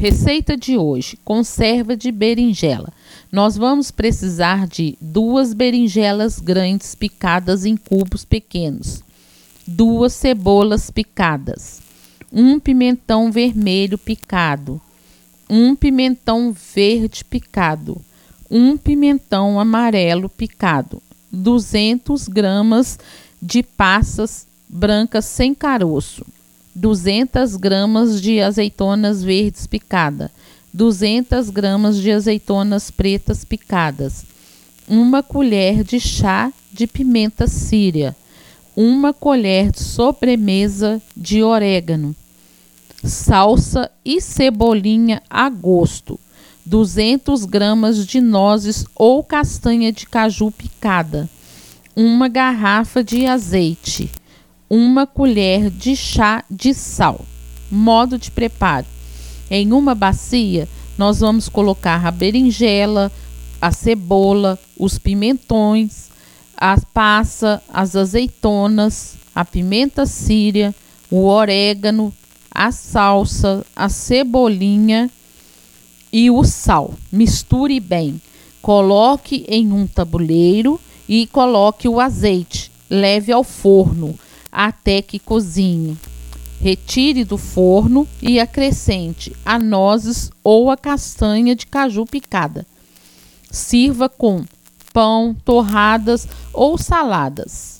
Receita de hoje: conserva de berinjela. Nós vamos precisar de duas berinjelas grandes picadas em cubos pequenos, duas cebolas picadas, um pimentão vermelho picado, um pimentão verde picado, um pimentão amarelo picado, 200 gramas de passas brancas sem caroço 200 gramas de azeitonas verdes picadas, 200 gramas de azeitonas pretas picadas, uma colher de chá de pimenta síria, uma colher de sobremesa de orégano, salsa e cebolinha a gosto, 200 gramas de nozes ou castanha de caju picada, uma garrafa de azeite uma colher de chá de sal. Modo de preparo: em uma bacia, nós vamos colocar a berinjela, a cebola, os pimentões, a passa, as azeitonas, a pimenta síria, o orégano, a salsa, a cebolinha e o sal. Misture bem. Coloque em um tabuleiro e coloque o azeite. Leve ao forno até que cozinhe. Retire do forno e acrescente a nozes ou a castanha de caju picada. Sirva com pão, torradas ou saladas.